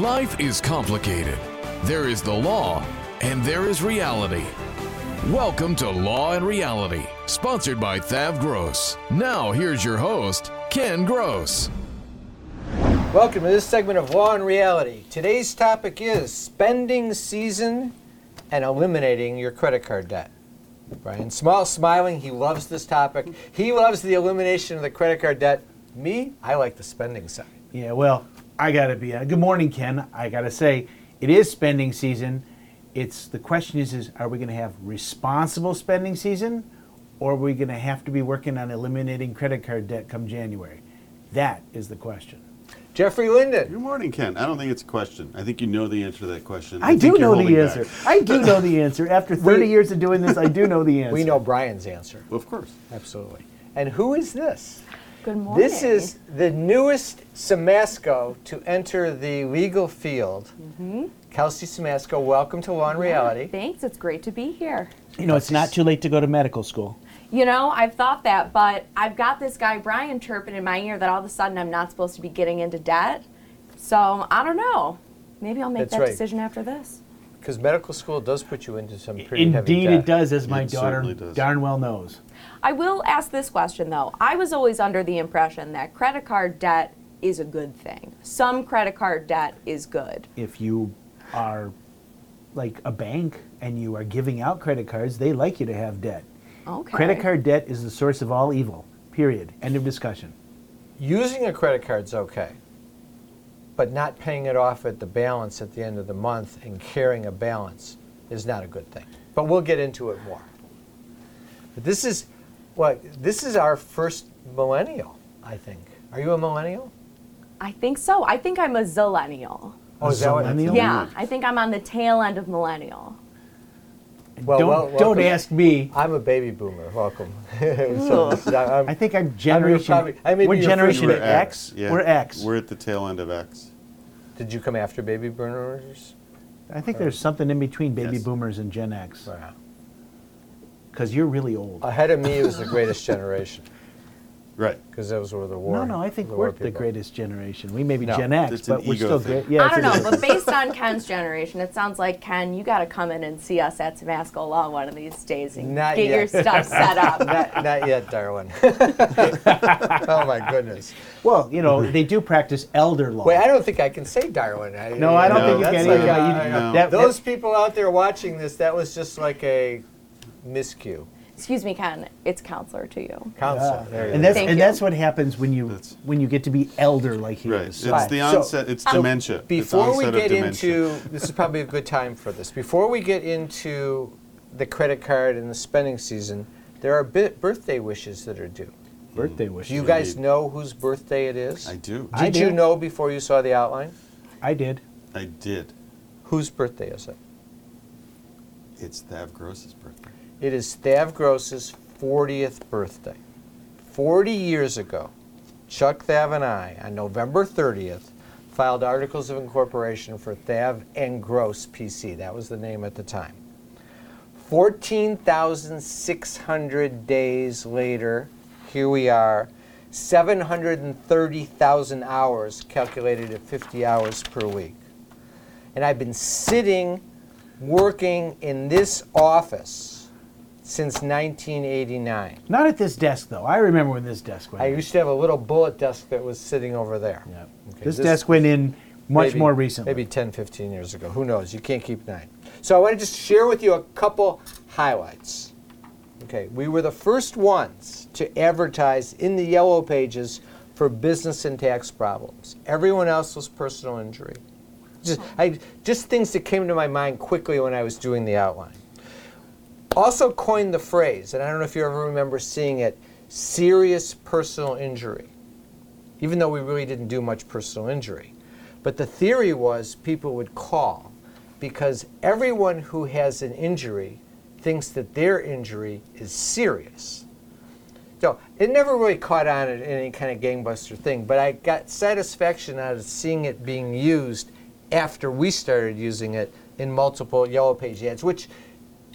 Life is complicated. There is the law, and there is reality. Welcome to Law and Reality, sponsored by Thav Gross. Now, here's your host, Ken Gross. Welcome to this segment of Law and Reality. Today's topic is spending season and eliminating your credit card debt. Brian Small smiling, he loves this topic. He loves the elimination of the credit card debt. Me, I like the spending side. Yeah, well, I gotta be. Uh, good morning, Ken. I gotta say, it is spending season. It's the question is, is are we gonna have responsible spending season, or are we gonna have to be working on eliminating credit card debt come January? That is the question. Jeffrey Linden. Good morning, Ken. I don't think it's a question. I think you know the answer to that question. I, do know the answer. back. I do know the answer. After 30 We- years of doing this, I do know the answer. We know Brian's answer. Well, of course. Absolutely. And who is this? Good morning. This is the newest Simasko to enter the legal field. Mm-hmm. Kelsey Simasko, welcome to Law and Reality. Thanks. It's great to be here. You know, it's not too late to go to medical school. You know, I've thought that, but I've got this guy Brian chirping in my ear that all of a sudden I'm not supposed to be getting into debt. So I don't know. Maybe I'll make That's that right. decision after this. Because medical school does put you into some pretty heavy Indeed, debt. it does, as my It daughter certainly does. darn well knows. I will ask this question though. I was always under the impression that credit card debt is a good thing. Some credit card debt is good. if you are like a bank and you are giving out credit cards, they like you to have debt. Okay. Credit card debt is the source of all evil. Period. End of discussion. Using a credit card's okay, but not paying it off at the balance at the end of the month and carrying a balance is not a good thing. But we'll get into it more. But this is what this is our first millennial, I think. Are you a millennial? I think so. I think I'm a zillennial. Oh, is that what- Yeah, I think I'm on the tail end of millennial. Well, don't well, don't ask me. I'm a baby boomer. Welcome. So I'm- I think I'm generation. probably- I may we're be your generation We're X. Yeah. We're X. We're at the tail end of X. did you come after baby boomers? I think there's something in between baby Yes. boomers and Gen X. Wow. Because you're really old. Ahead of me was the greatest generation Right. because those were the war. no, no, I think the we're the people. greatest generation. We may be No, Gen X, but we're ego still thing. great. Yeah, I don't know, but based on Ken's generation, it sounds like Ken, you got to come in and see us at Simasko Law one of these days and Not get your stuff set up. Not, not yet, Darwin. oh my goodness. Well, you know, they do practice elder law. Wait, I don't think I can say Darwin. I, no, I don't No, think you can like either. a- you- No. that- Those people out there watching this, that was just like a miscue. Excuse me, Ken, it's counselor to you. Counsel. There you and go. that's Thank and you. that's what happens when you That's- when you get to be elder like he Right. is. It's So- Right. the So- onset. It's So dementia. It's Before we onset of get dementia. into, this is probably a good time for this. Before we get into the credit card and the spending season, there are bi- birthday wishes that are due. birthday mm. Do wishes. you guys Indeed. know whose birthday it is? I do. I Did you know before you saw the outline? I did. I did. Whose birthday is it? It's Thav Gross's birthday. It is Thav Gross's 40th birthday. 40 years ago, Chuck Thav and I, on November 30th, filed articles of incorporation for Thav and Gross PC. That was the name at the time. 14,600 days later, here we are, 730,000 hours calculated at 50 hours per week. And I've been sitting working in this office since 1989. Not at this desk though. I remember when this desk went. I in. used to have a little bullet desk that was sitting over there. Yeah. Okay, this, this- desk went in much Maybe- more recently. Maybe 10, 15 years ago. Who knows? You can't keep nine. So I want to just share with you a couple highlights. Okay, we were the first ones to advertise in the yellow pages for business and tax problems. Everyone else was personal injury. Just, I, just things that came to my mind quickly when I was doing the outline. Also coined the phrase, and I don't know if you ever remember seeing it, serious personal injury even though we really didn't do much personal injury. But the theory was people would call because everyone who has an injury thinks that their injury is serious. So it never really caught on at any kind of gangbuster thing, but I got satisfaction out of seeing it being used after we started using it in multiple Yellow Page ads. Which,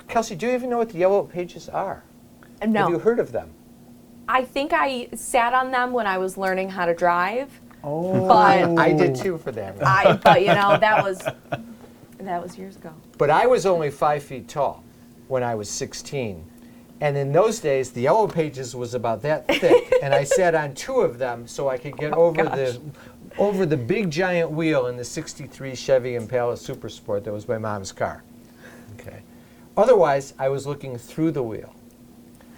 Kelsey, do you even know what the Yellow Pages are? No. Have you heard of them? I think I sat on them when I was learning how to drive. Oh. But I did too for that. I, but you know, that was that was years ago. But I was only five feet tall when I was 16. And in those days, the Yellow Pages was about that thick, and I sat on two of them so I could get oh, over the over the big giant wheel in the 63 Chevy Impala Super Sport that was my mom's car. Okay. Otherwise, I was looking through the wheel.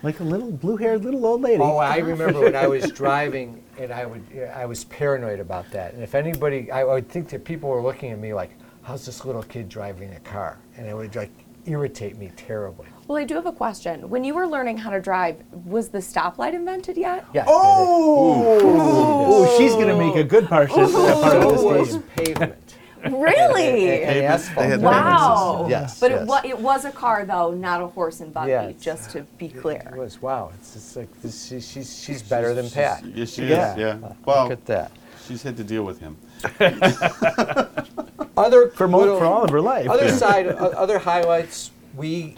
Like a little blue-haired little old lady. Oh, I remember when I was driving, and I would, I was paranoid about that. And if anybody, I would think that people were looking at me like, "How's this little kid driving a car?" And it would like irritate me terribly. Well, I do have a question. When you were learning how to drive, was the stoplight invented yet? Yes. Oh, she's gonna make a good part, of, part So of was this game. pavement. Really? And asphalt. they had Wow. Yes, But yes. It, wa- it was a car, though, not a horse and buggy, Yeah. just to be It clear. was wow. It's just like this, she, she's she's better than Pat. Yes, she Yeah. is. Yeah. Well, Look at that. she's had to deal with him. Other For, mo- little- for all of her life. Other side, o- other highlights. We,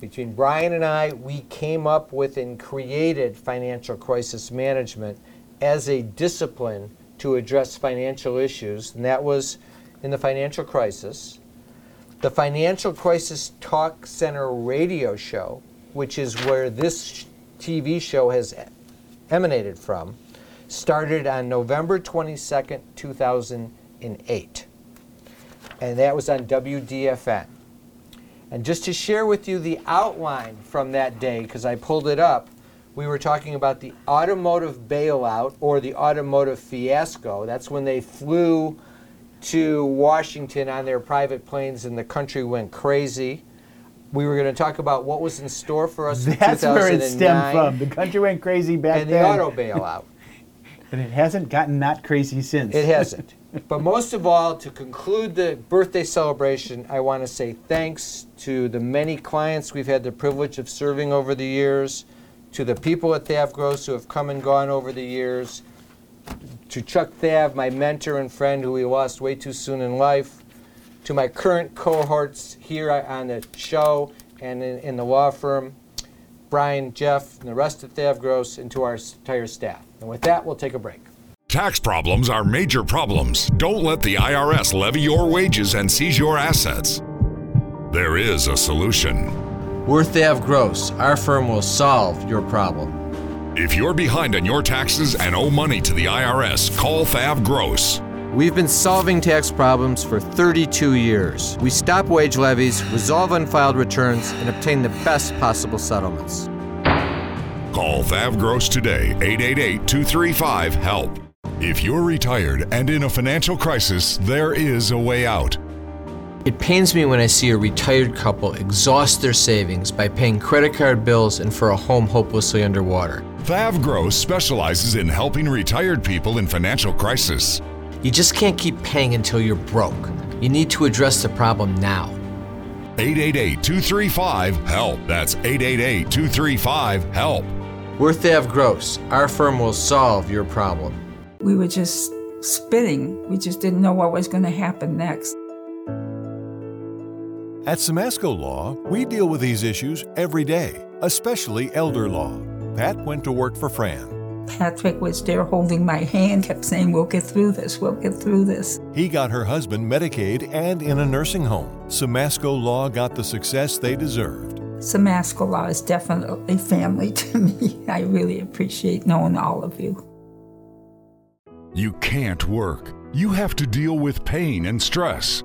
between Brian and I, we came up with and created financial crisis management as a discipline to address financial issues, and that was in the financial crisis. The Financial Crisis Talk Center radio show, which is where this TV show has emanated from, started on November 22nd, 2008 and that was on WDFN. And just to share with you the outline from that day, because I pulled it up, we were talking about the automotive bailout or the automotive fiasco. That's when they flew to Washington on their private planes and the country went crazy. We were going to talk about what was in store for us That's in where 2009 it stemmed from. The country went crazy back and the then, auto bailout. and it hasn't gotten not crazy since. It hasn't. but most of all, to conclude the birthday celebration, I want to say thanks to the many clients we've had the privilege of serving over the years, to the people at Thav Gross who have come and gone over the years, to Chuck Thav, my mentor and friend who we lost way too soon in life, to my current cohorts here on the show and in, in the law firm, Brian, Jeff, and the rest of Thav Gross, and to our entire staff. And with that, we'll take a break. Tax problems are major problems. Don't let the IRS levy your wages and seize your assets. There is a solution. We're Thav Gross. Our firm will solve your problem. If you're behind on your taxes and owe money to the IRS, call Thav Gross. We've been solving tax problems for 32 years. We stop wage levies, resolve unfiled returns, and obtain the best possible settlements. Call Thav Gross today, 888 235 HELP. If you're retired and in a financial crisis, there is a way out. It pains me when I see a retired couple exhaust their savings by paying credit card bills and for a home hopelessly underwater. Thav Gross specializes in helping retired people in financial crisis. You just can't keep paying until you're broke. You need to address the problem now. 888 235 HELP. That's 888 235 HELP. We're Thav Gross. Our firm will solve your problem. We were just spinning. We just didn't know what was going to happen next. At Simasko Law, we deal with these issues every day, especially elder law. Pat went to work for Fran. Patrick was there holding my hand, kept saying, We'll get through this, we'll get through this. He got her husband Medicaid and in a nursing home. Simasko Law got the success they deserved. Simasko Law is definitely family to me. I really appreciate knowing all of you. You can't work. You have to deal with pain and stress.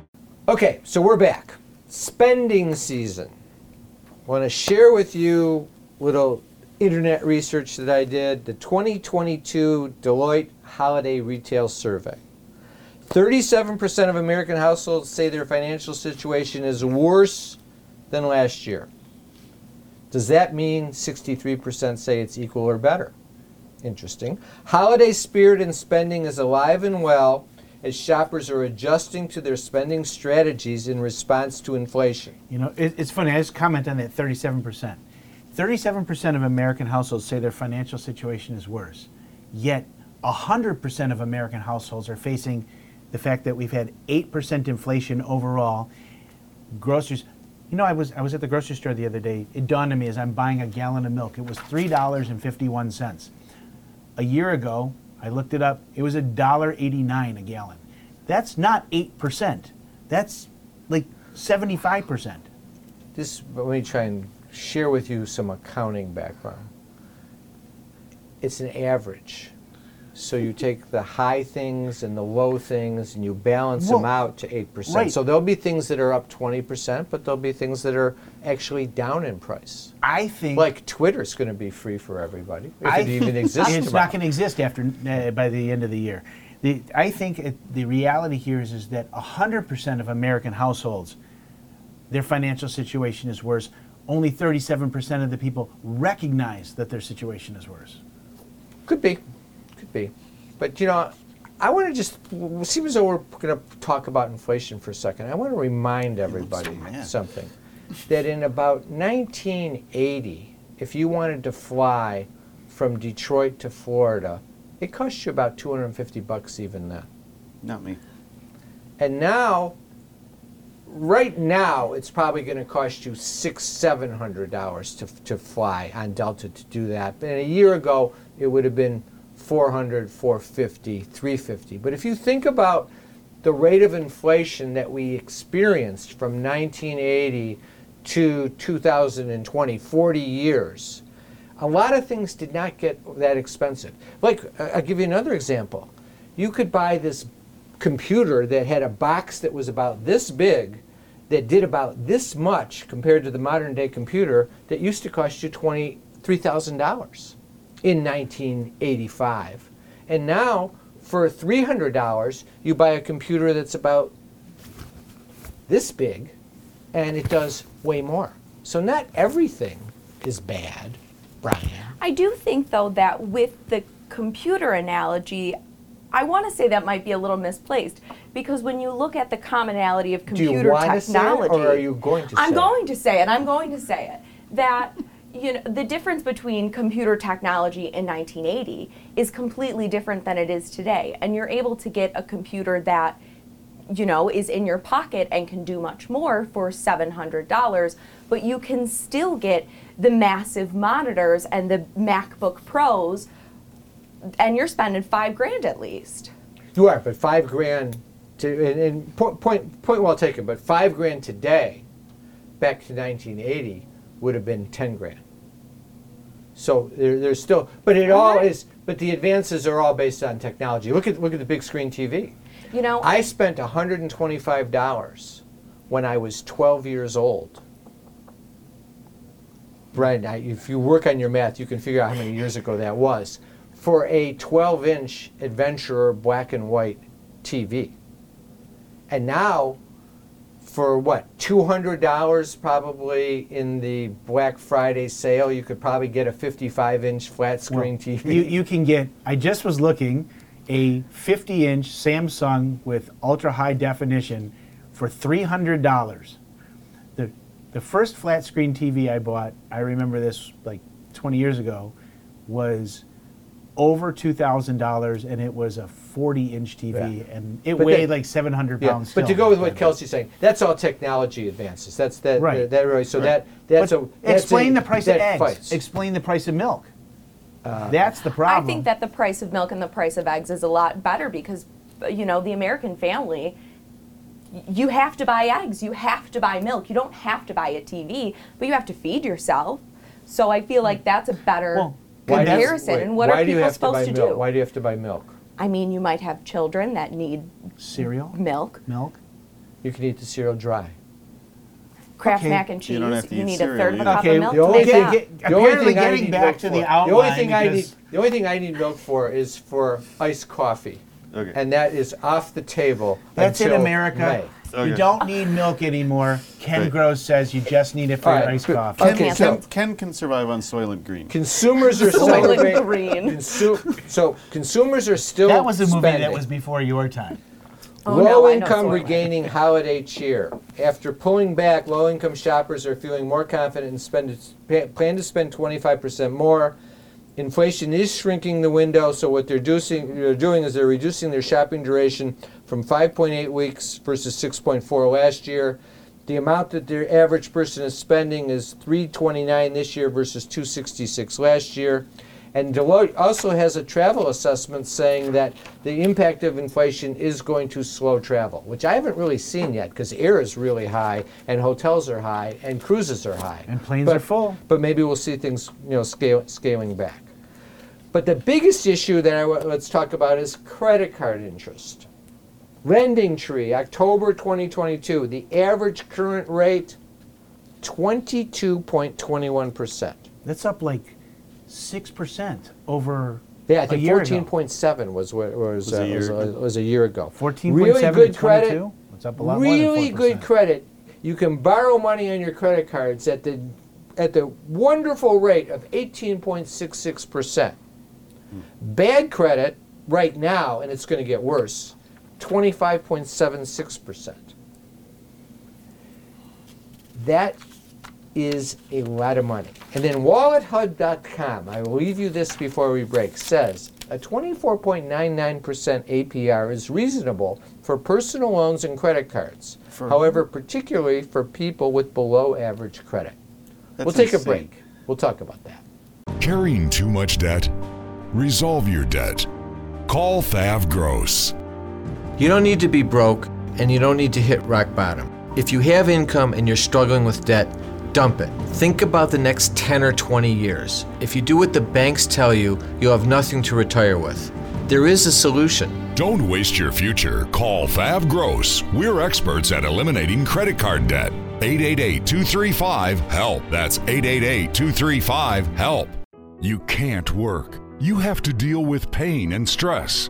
Okay, so we're back. Spending season. want to share with you little internet research that I did, the 2022 Deloitte Holiday Retail Survey. 37% of American households say their financial situation is worse than last year. Does that mean 63% say it's equal or better? Interesting. Holiday spirit and spending is alive and well as shoppers are adjusting to their spending strategies in response to inflation. You know, it, it's funny. I just comment on that 37%. 37% of American households say their financial situation is worse. Yet, 100% of American households are facing the fact that we've had 8% inflation overall. Groceries, you know, I was, I was at the grocery store the other day. It dawned on me as I'm buying a gallon of milk, it was $3.51. A year ago, I looked it up, it was $1.89 a gallon. That's not 8%. That's like 75%. This, let me try and share with you some accounting background. It's an average. So you take the high things and the low things and you balance them Well, out to 8%. right. So there'll be things that are up 20%, but there'll be things that are actually down in price. I think Like Twitter's going to be free for everybody, if I it even think exists. It's tomorrow. not going to exist after uh, by the end of the year. The, I think it, the reality here is, is that 100% of American households, their financial situation is worse. Only 37% of the people recognize that their situation is worse. Could be, be, but you know, I want to just it seems as though we're going to talk about inflation for a second. I want to remind everybody mad. something that in about 1980, if you wanted to fly from Detroit to Florida, it cost you about 250 bucks even then. Not me. And now, right now, it's probably going to cost you six, seven hundred dollars to to fly on Delta to do that. But a year ago, it would have been 400, 450, 350. But if you think about the rate of inflation that we experienced from 1980 to 2020, 40 years, a lot of things did not get that expensive. Like, I'll give you another example. You could buy this computer that had a box that was about this big, that did about this much compared to the modern day computer that used to cost you twenty three thousand dollars in 1985, and now for three hundred dollars you buy a computer that's about this big, and it does way more. So not everything is bad, Brian. I do think, though, that with the computer analogy, I want to say that might be a little misplaced because when you look at the commonality of Do you computer it, technology, or are you going to I'm say it? going to say it. I'm going to say it that you know the difference between computer technology in 1980 is completely different than it is today, and you're able to get a computer that you know, is in your pocket and can do much more for $700, but you can still get the massive monitors and the MacBook Pros, and you're spending five grand at least. You are, but five grand to and, and point, point point well taken. But five grand today back to 1980 would have been 10 grand. So there, there's still, but it all is. But the advances are all based on technology. Look at look at the big screen TV. You know, I spent $125 when I was 12 years old. Brian, I, if you work on your math, you can figure out how many years ago that was for a 12 inch Adventurer black and white TV. And now, for what, $200 probably in the Black Friday sale, you could probably get a 55 inch flat screen TV. You, you can get, I just was looking, a 50 inch Samsung with ultra high definition for $300. The, the first flat screen TV I bought, I remember this like 20 years ago, was over $2,000 and it was a 40 inch TV Yeah. and it But weighed that- like 700 Yeah, pounds. but to go with what Kelsey's saying, that's all technology advances. That's that. Right. That, right. So that that's But a that's explain a- the price of eggs. fights. Explain the price of milk. Uh, That's the problem. I think that the price of milk and the price of eggs is a lot better because, you know, the American family, you have to buy eggs, you have to buy milk, you don't have to buy a TV, but you have to feed yourself. So I feel like that's a better Well, Why does- comparison. wait, and what are people have supposed to, to, milk? do? Why do you have to buy milk? I mean, you might have children that need cereal, milk. milk. You can eat the cereal dry. Kraft Okay. mac and cheese. You don't have to eat need a cereal third of a either. cup Okay, of milk the to only make thing- that. get- The only apparently thing I getting need back milk to for- the The only thing I need because- the only thing I need milk for is for iced coffee. Okay. And that is off the table. That's in until America. May. You don't need milk anymore. Ken Right. Gross says you just need it for All your right, iced good. coffee. Okay, Ken, so Ken, Ken can survive on Soylent Green. consumers are Soylent celebrating. Green. Consu- so consumers are still That was a movie spending. that was before your time. Oh, no, low I know income Soylent. regaining holiday cheer. After pulling back, low income shoppers are feeling more confident and spend, pa- plan to spend 25% more. Inflation is shrinking the window, so what they're, doing, they're doing is they're reducing their shopping duration from 5.8 weeks versus 6.4 last year. The amount that their average person is spending is 329 this year versus 266 last year. And Deloitte also has a travel assessment saying that the impact of inflation is going to slow travel, which I haven't really seen yet because air is really high and hotels are high and cruises are high. And planes But- are full. But maybe we'll see things, you know, scale, scaling back. But the biggest issue that I wa- let's talk about is credit card interest. Lending Tree, October 2022, the average current rate, 22.21%. That's up like six percent over Yeah, I a think year ago. 14.7 was what was, Was a uh, year was, uh, ago. was a year ago. 14.7 really good credit. 22? It's up a lot more really good credit. You can borrow money on your credit cards at the at the wonderful rate of 18.66%. Bad credit right now, and it's going to get worse, 25.76%. That is a lot of money. And then wallethub.com, I will leave you this before we break, says a 24.99% APR is reasonable for personal loans and credit cards. For However, particularly for people with below average credit. That's we'll take a break. We'll talk about that. Carrying too much debt? Resolve your debt. Call Thav Gross. You don't need to be broke and you don't need to hit rock bottom. If you have income and you're struggling with debt, dump it. Think about the next 10 or 20 years. If you do what the banks tell you, you'll have nothing to retire with. There is a solution. Don't waste your future. Call Thav Gross. We're experts at eliminating credit card debt. 888 235 HELP. That's 888 235 HELP. You can't work. You have to deal with pain and stress.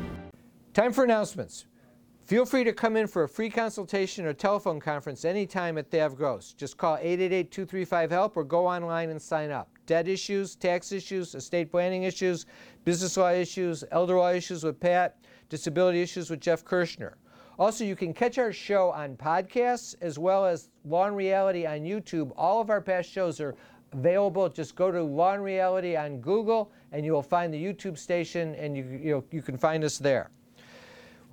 Time for announcements. Feel free to come in for a free consultation or telephone conference anytime at Thav Gross. Just call 888-235-HELP or go online and sign up. Debt issues, tax issues, estate planning issues, business law issues, elder law issues with Pat, disability issues with Jeff Kirschner. Also, you can catch our show on podcasts as well as Law and Reality on YouTube. All of our past shows are available. Just go to Law and Reality on Google and you will find the YouTube station and you, you, know, you can find us there.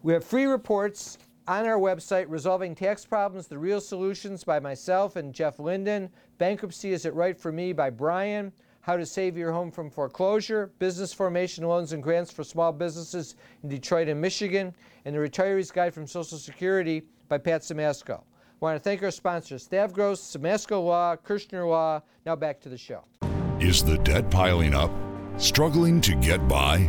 We have free reports on our website Resolving Tax Problems, The Real Solutions by myself and Jeff Linden. Bankruptcy Is It Right for Me by Brian. How to Save Your Home from Foreclosure. Business Formation Loans and Grants for Small Businesses in Detroit and Michigan. And The Retiree's Guide from Social Security by Pat Simasko. I want to thank our sponsors, Thav Gross, Simasko Law, Kirschner Law. Now back to the show. Is the debt piling up? Struggling to get by?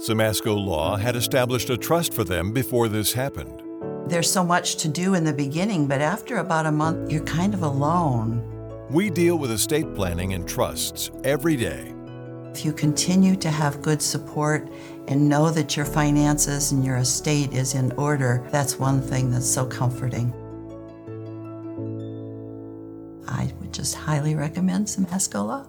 Simasko Law had established a trust for them before this happened. There's so much to do in the beginning, but after about a month, you're kind of alone. We deal with estate planning and trusts every day. If you continue to have good support and know that your finances and your estate is in order, that's one thing that's so comforting. I would just highly recommend Simasko Law.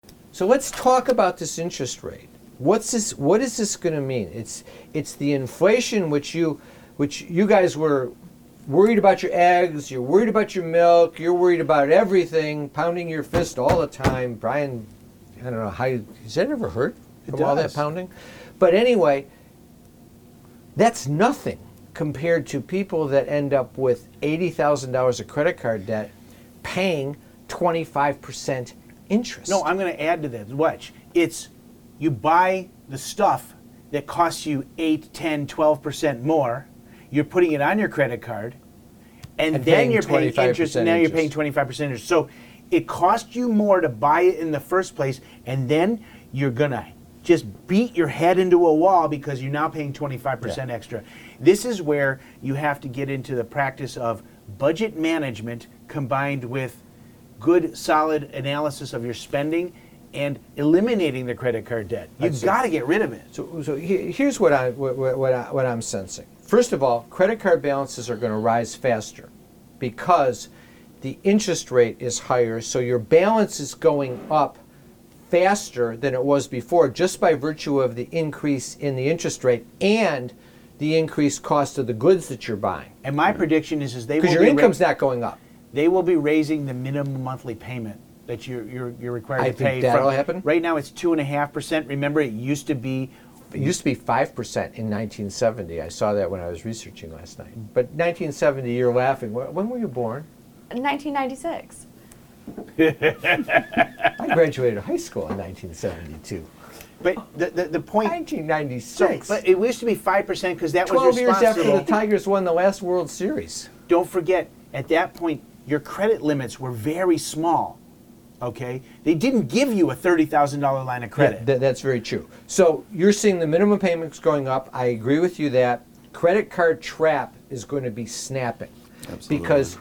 So let's talk about this interest rate. What's this what is this going to mean? It's it's the inflation which you which you guys were worried about your eggs, you're worried about your milk, you're worried about everything, pounding your fist all the time. Brian, I don't know how you, has that ever hurt from all that pounding? But anyway, that's nothing compared to people that end up with $80,000 of credit card debt paying 25% interest. No, I'm going to add to that. Watch. It's you buy the stuff that costs you 8, 10, 12% more. You're putting it on your credit card. And, And then paying you're paying 25% interest, and now you're paying interest. 25% interest. So it costs you more to buy it in the first place, and then you're going to just beat your head into a wall because you're now paying 25% extra. This is where you have to get into the practice of budget management combined with good, solid analysis of your spending and eliminating the credit card debt. You've got to get rid of it. So, so here's what, I, what, what, what I, what I'm sensing. First of all, credit card balances are going to rise faster because the interest rate is higher, so your balance is going up faster than it was before just by virtue of the increase in the interest rate and the increased cost of the goods that you're buying. And my prediction is, is they Because your income's not going up. They will be raising the minimum monthly payment that you're you're, you're required I to think pay. that'll from- happen. Right now, it's two and a half percent. Remember, it used to be. It used to be 5% in 1970. I saw that when I was researching last night. But 1970, you're laughing. Wh- When were you born? 1996. I graduated high school in 1972. But the the, the point. So, 1996. but it used to be five percent because that 12 was years after responsible. the Tigers won the last World Series. Don't forget, at that point, your credit limits were very small. Okay, they didn't give you a thirty thousand dollar line of credit. Yeah, th- that's very true. So you're seeing the minimum payments going up. I agree with you that credit card trap is going to be snapping Absolutely. because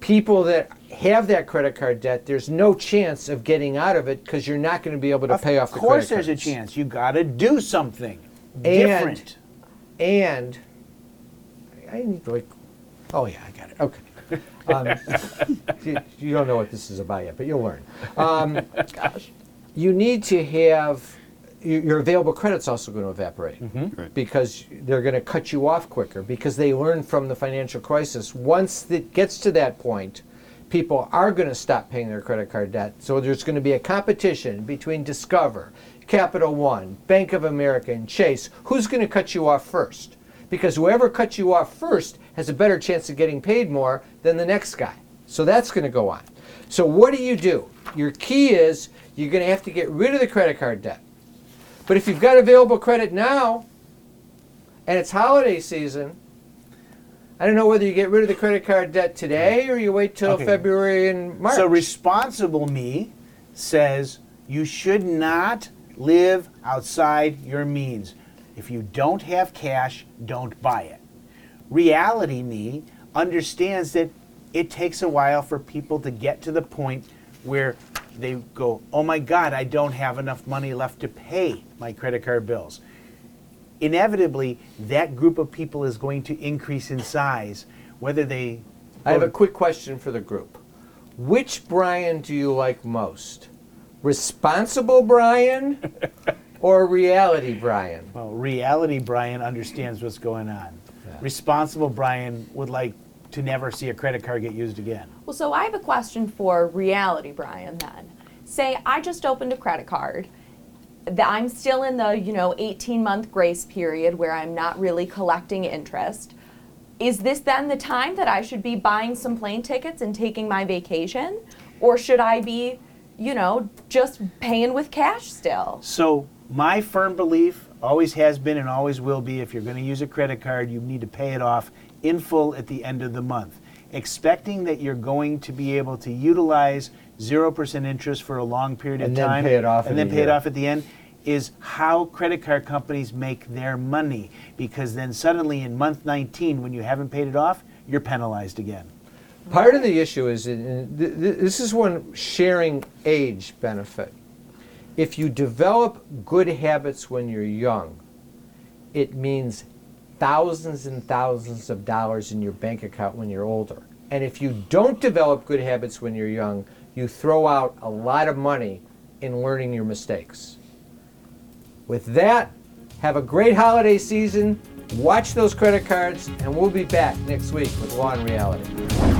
people that have that credit card debt, there's no chance of getting out of it because you're not going to be able to pay off the credit Of course, credit there's a chance. You got to do something And- different. And I need to like, oh yeah, I got it. Okay. Um, you, you don't know what this is about yet, but you'll learn. Um, Gosh. You need to have your your available credit's also going to evaporate Right. because they're going to cut you off quicker because they learned from the financial crisis. Once it gets to that point, people are going to stop paying their credit card debt. So there's going to be a competition between Discover, Capital One, Bank of America, and Chase. Who's going to cut you off first? Because whoever cuts you off first has a better chance of getting paid more than the next guy. So that's going to go on. So what do you do? Your key is you're going to have to get rid of the credit card debt. But if you've got available credit now and it's holiday season, I don't know whether you get rid of the credit card debt today or you wait till Okay. February and March. So responsible me says you should not live outside your means. If you don't have cash, don't buy it. Reality me understands that it takes a while for people to get to the point where they go, "Oh my god, I don't have enough money left to pay my credit card bills." Inevitably, that group of people is going to increase in size whether they I have a quick question for the group. Which Brian do you like most? Responsible Brian or reality Brian? Well, reality Brian understands what's going on. Responsible Brian would like to never see a credit card get used again. Well, so I have a question for reality, Brian. Then, say I just opened a credit card. That I'm still in the you know 18 month grace period where I'm not really collecting interest. Is this then the time that I should be buying some plane tickets and taking my vacation, or should I be, you know, just paying with cash still? So, my firm belief always has been and always will be if you're going to use a credit card, you need to pay it off in full at the end of the month. Expecting that you're going to be able to utilize 0% interest for a long period And of time pay it off and then pay it off at the end is how credit card companies make their money because then suddenly in month 19 when you haven't paid it off, you're penalized again. Part of the issue is that, th- th- this is one sharing age benefit. If you develop good habits when you're young, it means thousands and thousands of dollars in your bank account when you're older. And if you don't develop good habits when you're young, you throw out a lot of money in learning your mistakes. With that, have a great holiday season. Watch those credit cards, and we'll be back next week with Law and Reality.